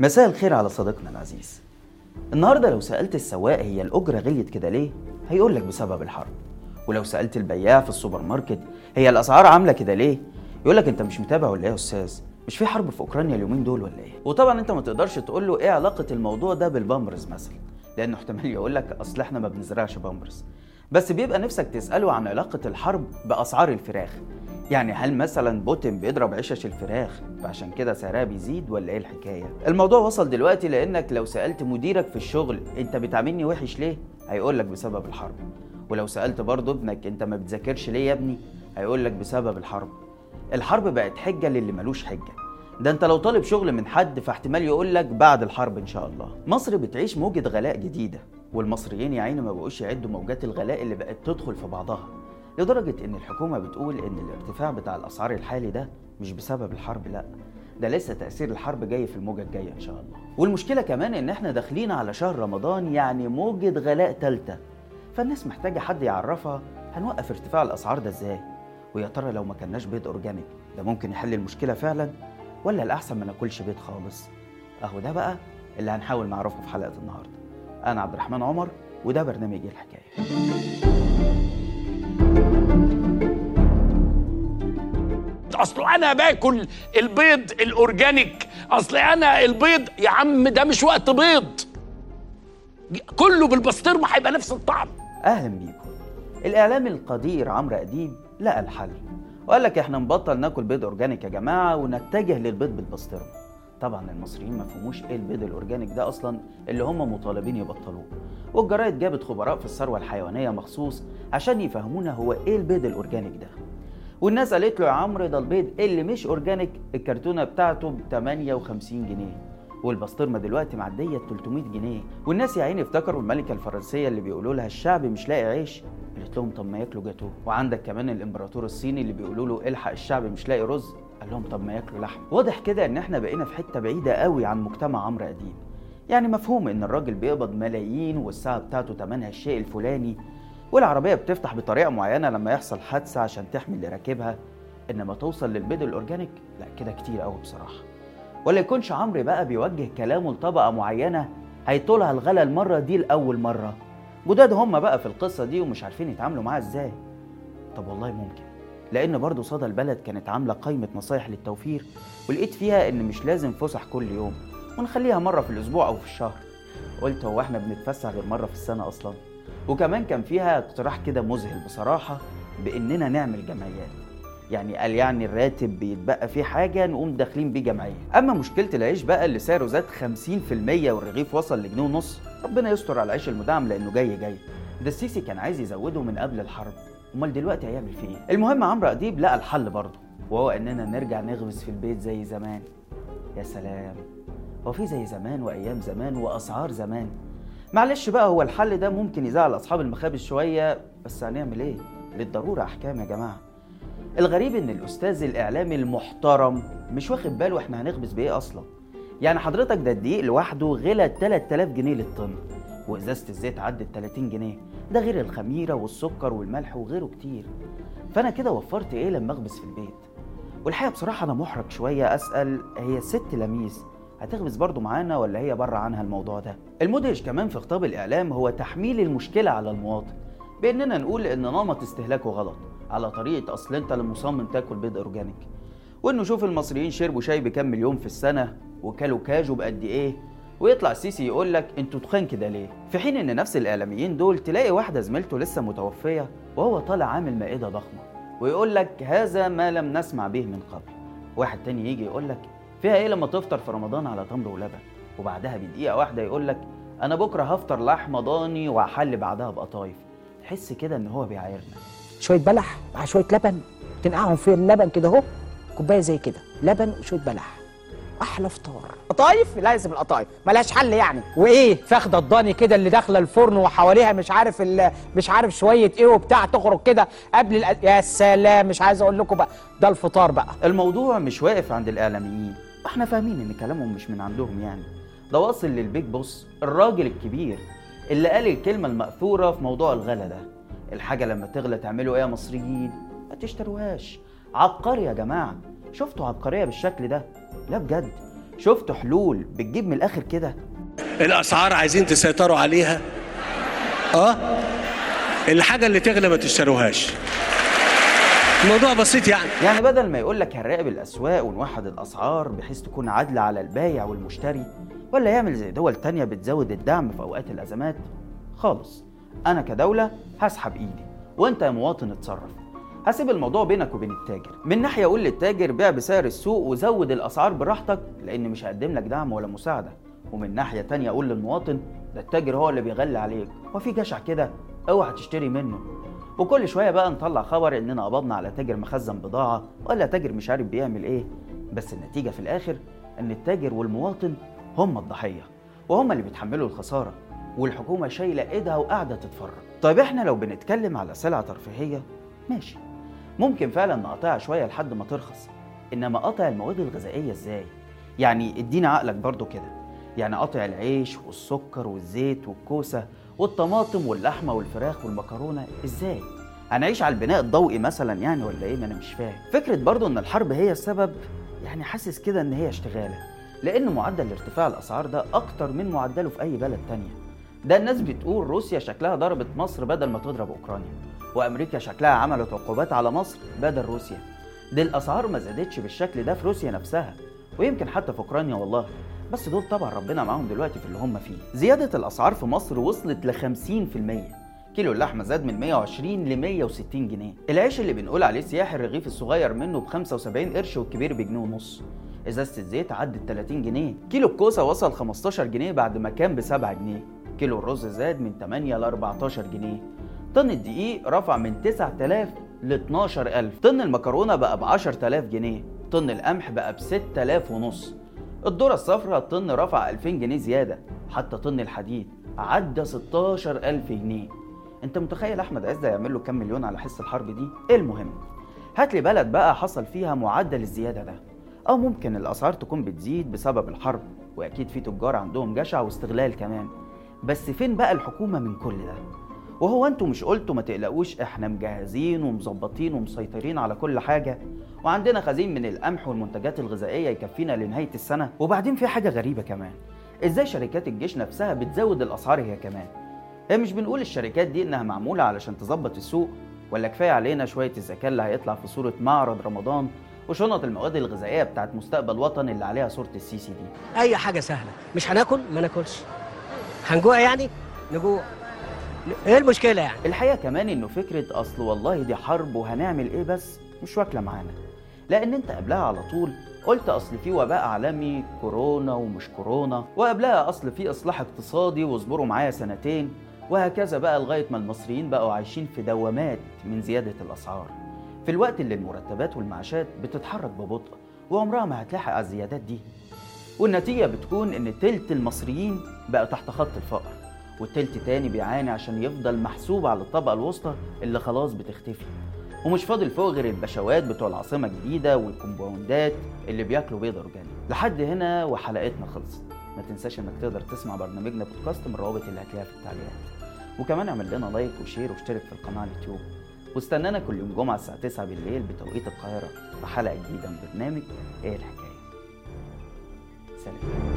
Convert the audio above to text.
مساء الخير على صديقنا العزيز النهارده لو سألت السواق هي الأجرة غليت كده ليه؟ هيقول لك بسبب الحرب ولو سألت البياع في السوبر ماركت هي الأسعار عاملة كده ليه؟ يقول لك أنت مش متابع ولا إيه يا أستاذ؟ مش في حرب في أوكرانيا اليومين دول ولا إيه؟ وطبعا أنت ما تقدرش تقول له إيه علاقة الموضوع ده بالبامبرز مثلا لأنه احتمال يقول لك أصل إحنا ما بنزرعش بامبرز بس بيبقى نفسك تسأله عن علاقة الحرب بأسعار الفراخ. يعني هل مثلا بوتين بيضرب عشش الفراخ فعشان كده سعرها بيزيد ولا إيه الحكاية؟ الموضوع وصل دلوقتي لأنك لو سألت مديرك في الشغل أنت بتعاملني وحش ليه؟ هيقول لك بسبب الحرب. ولو سألت برضه ابنك أنت ما بتذاكرش ليه يا ابني؟ هيقول لك بسبب الحرب. الحرب بقت حجة للي ملوش حجة. ده أنت لو طالب شغل من حد فاحتمال يقول لك بعد الحرب إن شاء الله. مصر بتعيش موجة غلاء جديدة. والمصريين يا عيني ما بقوش يعدوا موجات الغلاء اللي بقت تدخل في بعضها لدرجة إن الحكومة بتقول إن الارتفاع بتاع الأسعار الحالي ده مش بسبب الحرب لأ ده لسه تأثير الحرب جاي في الموجة الجاية إن شاء الله. والمشكلة كمان إن إحنا داخلين على شهر رمضان يعني موجة غلاء تالتة فالناس محتاجة حد يعرفها هنوقف ارتفاع الأسعار ده إزاي؟ ويا ترى لو ما كناش بيض organic ده ممكن يحل المشكلة فعلا؟ ولا الأحسن ما ناكلش بيض خالص؟ أهو ده بقى اللي هنحاول نعرفه في حلقة النهاردة. أنا عبد الرحمن عمر وده برنامج الحكاية. أصل أنا باكل البيض ال organic. أصل أنا البيض يا عم ده مش وقت بيض. كله بالبسطرمة هيبقى نفس الطعم. أهلا بيكم الاعلامي القدير عمرو أديب لقى الحل وقال لك إحنا نبطل ناكل بيض organic يا جماعة ونتجه للبيض بالبسطرمة. طبعا المصريين ما فهموش إيه البيض ال organic ده أصلا اللي هم مطالبين يبطلوه. والجرايد جابت خبراء في الثروة الحيوانية مخصوص عشان يفهمونا هو إيه البيض ال organic ده. والناس قالت له يا عمرو ده البيض اللي مش organic الكرتونة بتاعته ب 58 جنيه والبسطرمة دلوقتي معدية 300 جنيه. والناس يا عيني افتكروا الملكة الفرنسية اللي بيقولوا لها الشعب مش لاقي عيش. قالت لهم طب ما ياكلوا جاتوه. وعندك كمان الإمبراطور الصيني اللي بيقولوا له الحق الشعب مش لاقي رز. قال لهم طب ما ياكلوا لحم. واضح كده إن إحنا بقينا في حتة بعيدة قوي عن مجتمع عمرو اديب يعني مفهوم إن الراجل بيقبض ملايين والساعة بتاعته تمنها الشيء الفلاني والعربية بتفتح بطريقة معينة لما يحصل حادثة عشان تحمي اللي راكبها. إنما توصل للبيض الأورجانيك لا كده كتير قوي بصراحة. ولا يكونش عمرو بقى بيوجه كلامه لطبقة معينة هيطولها الغلا المرة دي لأول مرة. جداد هم بقى في القصة دي ومش عارفين يتعاملوا معاها إزاي. طب والله ممكن. لأن برضه صدى البلد كانت عاملة قائمة نصايح للتوفير ولقيت فيها إن مش لازم فسح كل يوم ونخليها مرة في الأسبوع أو في الشهر. قلت هو إحنا بنتفسح غير مرة في السنة أصلاً؟ وكمان كان فيها اقتراح كده مذهل بصراحة بإننا نعمل جمعيات. يعني قال يعني الراتب بيتبقى فيه حاجة نقوم داخلين بيه جمعية. أما مشكلة العيش بقى اللي سعره زاد 50% والرغيف وصل لجنيه ونص ربنا يستر على العيش المدعم لأنه جاي جاي. ده السيسي كان عايز يزوده من قبل الحرب. امال دلوقتي هيعمل فيه إيه؟ المهم عمرو اديب لقى الحل برضه وهو اننا نرجع نغمس في البيت زي زمان. يا سلام هو في زي زمان وايام زمان واسعار زمان. معلش بقى هو الحل ده ممكن يزعل اصحاب المخابز شوية بس هنعمل إيه؟ للضرورة احكام يا جماعة. الغريب ان الاستاذ الاعلامي المحترم مش واخد باله إحنا هنخبز بإيه أصلا. يعني حضرتك ده الدقيق لوحده غلى 3000 جنيه للطن. وإزازة الزيت عدت 30 جنيه. ده غير الخميرة والسكر والملح وغيره كتير. فأنا كده وفرت إيه لما أخبز في البيت؟ والحقيقة بصراحة أنا محرج شوية أسأل هي الست لميس هتخبز برضو معانا ولا هي بره عنها الموضوع ده؟ المدهش كمان في خطاب الإعلام هو تحميل المشكلة على المواطن بأننا نقول إن نمط استهلاكه غلط على طريقة أصل أنت اللي مصمم تاكل بيض أورجانيك. وإنه شوف المصريين شربوا شاي بكام مليون في السنة وكلوا كاجو بقد إيه؟ ويطلع السيسي يقول لك أنتوا تخان كده ليه؟ في حين إن نفس الإعلاميين دول تلاقي واحدة زميلته لسه متوفية وهو طالع عامل مائدة ضخمة ويقول لك هذا ما لم نسمع به من قبل. واحد تاني يجي يقول لك فيها إيه لما تفطر في رمضان على تمر ولبن؟ وبعدها بدقيقة واحدة يقول لك أنا بكرة هفطر لحمه ضاني وهحل بعدها بقطايف. تحس كده إن هو بيعايرنا. شوية بلح مع شوية لبن تنقعهم في اللبن كده أهو كوباية زي كده لبن وشوية بلح. أحلى فطار. قطايف لازم القطايف ملهاش حل يعني. وإيه؟ فخده الضاني كده اللي داخلة الفرن وحواليها مش عارف مش عارف شوية إيه وبتاع تخرج كده قبل الأ... يا سلام مش عايز أقول لكم بقى. ده الفطار بقى. الموضوع مش واقف عند الإعلاميين. إحنا فاهمين إن كلامهم مش من عندهم يعني. ده واصل للبيج بوس الراجل الكبير اللي قال الكلمة المأثورة في موضوع الغلا ده. الحاجة لما تغلى تعملوا إيه يا مصريين؟ ما تشتروهاش. عبقري يا جماعة. شفتوا عبقرية بالشكل ده؟ لا بجد. شفتوا حلول بتجيب من الآخر كده؟ الأسعار عايزين تسيطروا عليها. آه؟ الحاجة اللي تغلى ما تشتروهاش. الموضوع بسيط يعني. يعني بدل ما يقول لك هنراقب الأسواق ونوحد الأسعار بحيث تكون عادله على البايع والمشتري ولا يعمل زي دول تانية بتزود الدعم في أوقات الأزمات؟ خالص. أنا كدولة هسحب إيدي وأنت يا مواطن اتصرف. هسيب الموضوع بينك وبين التاجر. من ناحية أقول للتاجر بيع بسعر السوق وزود الأسعار براحتك لأن مش هقدم لك دعم ولا مساعدة. ومن ناحية تانية أقول للمواطن ده التاجر هو اللي بيغلي عليك وفي جشع كده اوعى تشتري منه. وكل شوية بقى نطلع خبر إننا قبضنا على تاجر مخزن بضاعة ولا تاجر مش عارف بيعمل إيه. بس النتيجة في الآخر إن التاجر والمواطن هم الضحية وهم اللي بيتحملوا الخسارة والحكومة شايلة إيدها وقاعدة تتفرج. طيب إحنا لو بنتكلم على سلعة ترفيهية ماشي. ممكن فعلا نقطعها شوية لحد ما ترخص. إنما قطع المواد الغذائية إزاي؟ يعني ادينا عقلك برضو كده. يعني قطع العيش والسكر والزيت والكوسة والطماطم واللحمة والفراخ والمكرونة إزاي؟ هنعيش على البناء الضوئي مثلا يعني ولا إيه؟ ما أنا مش فاهم. فكرة برضو إن الحرب هي السبب يعني حاسس كده إن هي اشتغالة. لأن معدل ارتفاع الأسعار ده أكتر من معدله في أي بلد تانية. ده الناس بتقول روسيا شكلها ضربت مصر بدل ما تضرب أوكرانيا. وأمريكا شكلها عملت عقوبات على مصر بدل روسيا. دي الأسعار ما زادتش بالشكل ده في روسيا نفسها ويمكن حتى في أوكرانيا والله. بس دول طبعا ربنا معاهم دلوقتي في اللي هم فيه. زيادة الأسعار في مصر وصلت ل 50% كيلو اللحمة زاد من 120 ل 160 جنيه. العيش اللي بنقول عليه سياحي الرغيف الصغير منه ب 75 قرش والكبير بجنيه ونص. إزازة الزيت عدت 30 جنيه. كيلو الكوسة وصل 15 جنيه بعد ما كان ب 7 جنيه. كيلو الرز زاد من 8 ل 14 جنيه. طن الدقيق رفع من 9000 ل 12000 طن المكرونة بقى ب 10000 جنيه. طن القمح بقى ب 6000 ونص. الذرة الصفراء الطن رفع 2000 جنيه زيادة. حتى طن الحديد عدى 16000 جنيه. انت متخيل أحمد عز هيعمل له كام مليون على حس الحرب دي؟ المهم؟ هات لي بلد بقى حصل فيها معدل الزيادة ده. أو ممكن الأسعار تكون بتزيد بسبب الحرب وأكيد في تجار عندهم جشع واستغلال كمان. بس فين بقى الحكومة من كل ده؟ وهو أنتوا مش قلتوا ما تقلقوش إحنا مجهزين ومظبطين ومسيطرين على كل حاجة. وعندنا خزين من القمح والمنتجات الغذائية يكفينا لنهاية السنة. وبعدين في حاجة غريبة كمان. إزاي شركات الجيش نفسها بتزود الأسعار هي كمان؟ هي مش بنقول الشركات دي إنها معمولة علشان تظبط السوق ولا كفاية علينا شوية الزكاة اللي هيطلع في صورة معرض رمضان وشنط المواد الغذائية بتاعت مستقبل وطن اللي عليها صورة السيسي دي؟ أي حاجة سهلة. مش هناكل؟ ما ناكلش. هنجوع يعني؟ نجوع. إيه المشكلة يعني؟ الحقيقة كمان إنه فكرة أصل والله دي حرب وهنعمل إيه بس مش واكلة معانا. لأن أنت قبلها على طول قلت أصل في وباء عالمي كورونا ومش كورونا وقبلها أصل في إصلاح اقتصادي واصبروا معايا سنتين وهكذا بقى لغاية ما المصريين بقوا عايشين في دوامات من زيادة الأسعار. في الوقت اللي المرتبات والمعاشات بتتحرك ببطء وعمرها ما هتلاحق على الزيادات دي. والنتيجة بتكون إن تلت المصريين بقى تحت خط الفقر. والتلت تاني بيعاني عشان يفضل محسوب على الطبقة الوسطى اللي خلاص بتختفي. ومش فاضل فوق غير البشوات بتوع العاصمة الجديدة والكومباوندات اللي بياكلوا بيض أورجاني لحد هنا وحلقتنا خلصت. ما تنساش إنك تقدر تسمع برنامجنا بودكاست من الروابط اللي هتلاقيها في التعليقات. وكمان اعمل لنا like و share واشترك في القناة على اليوتيوب. واستنانا كل يوم جمعة الساعة 9 بالليل بتوقيت القاهرة في حلقة جديدة من برنامج إيه الحكاية. سلام.